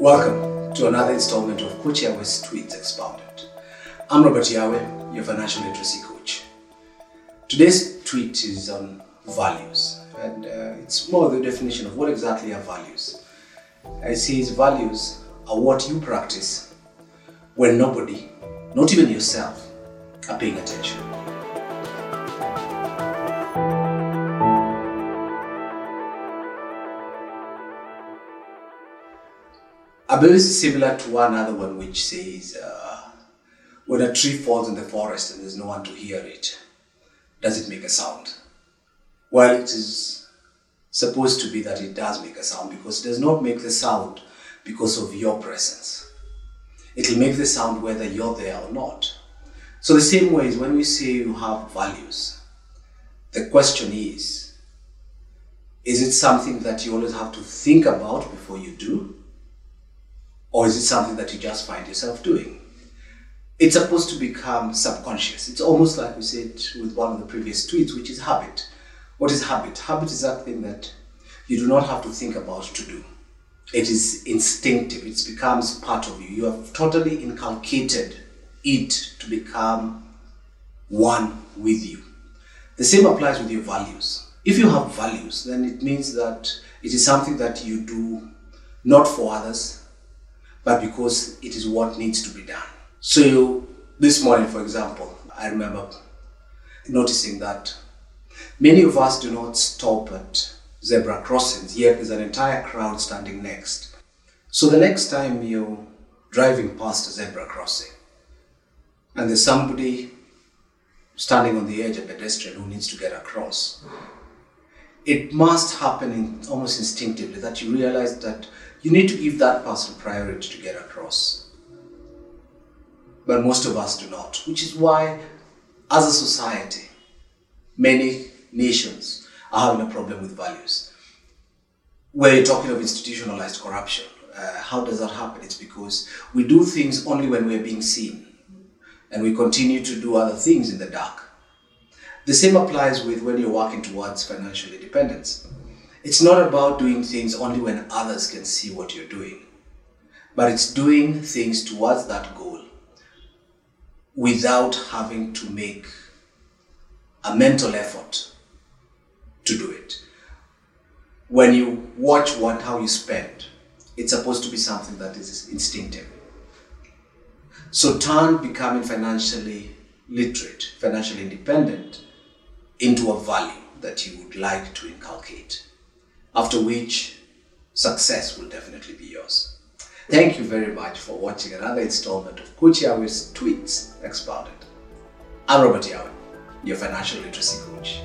Welcome to another installment of Coach Yawe's Tweets Expounded. I'm Robert Yawe, your financial literacy coach. Today's tweet is on values, and uh, it's more the definition of what exactly are values. It says values are what you practice when nobody, not even yourself, are paying attention. This is similar to one other one which says, uh, when a tree falls in the forest and there's no one to hear it, does it make a sound? Well, it is supposed to be that it does make a sound because it does not make the sound because of your presence. It will make the sound whether you're there or not. So, the same way is when we say you have values, the question is is it something that you always have to think about before you do? Or is it something that you just find yourself doing? It's supposed to become subconscious. It's almost like we said with one of the previous tweets, which is habit. What is habit? Habit is that thing that you do not have to think about to do. It is instinctive, it becomes part of you. You have totally inculcated it to become one with you. The same applies with your values. If you have values, then it means that it is something that you do not for others, but because it is what needs to be done. So, this morning, for example, I remember noticing that many of us do not stop at zebra crossings, yet there's an entire crowd standing next. So, the next time you're driving past a zebra crossing and there's somebody standing on the edge, a pedestrian who needs to get across, it must happen in, almost instinctively that you realize that you need to give that person priority to get across. But most of us do not, which is why, as a society, many nations are having a problem with values. Where you're talking of institutionalized corruption, uh, how does that happen? It's because we do things only when we're being seen, and we continue to do other things in the dark. The same applies with when you're working towards financial independence. It's not about doing things only when others can see what you're doing, but it's doing things towards that goal without having to make a mental effort to do it. When you watch what how you spend, it's supposed to be something that is instinctive. So turn becoming financially literate, financially independent into a value that you would like to inculcate after which success will definitely be yours. Thank you very much for watching another installment of Coach Yawe's Tweets Expounded. I'm Robert Yawe, your financial literacy coach.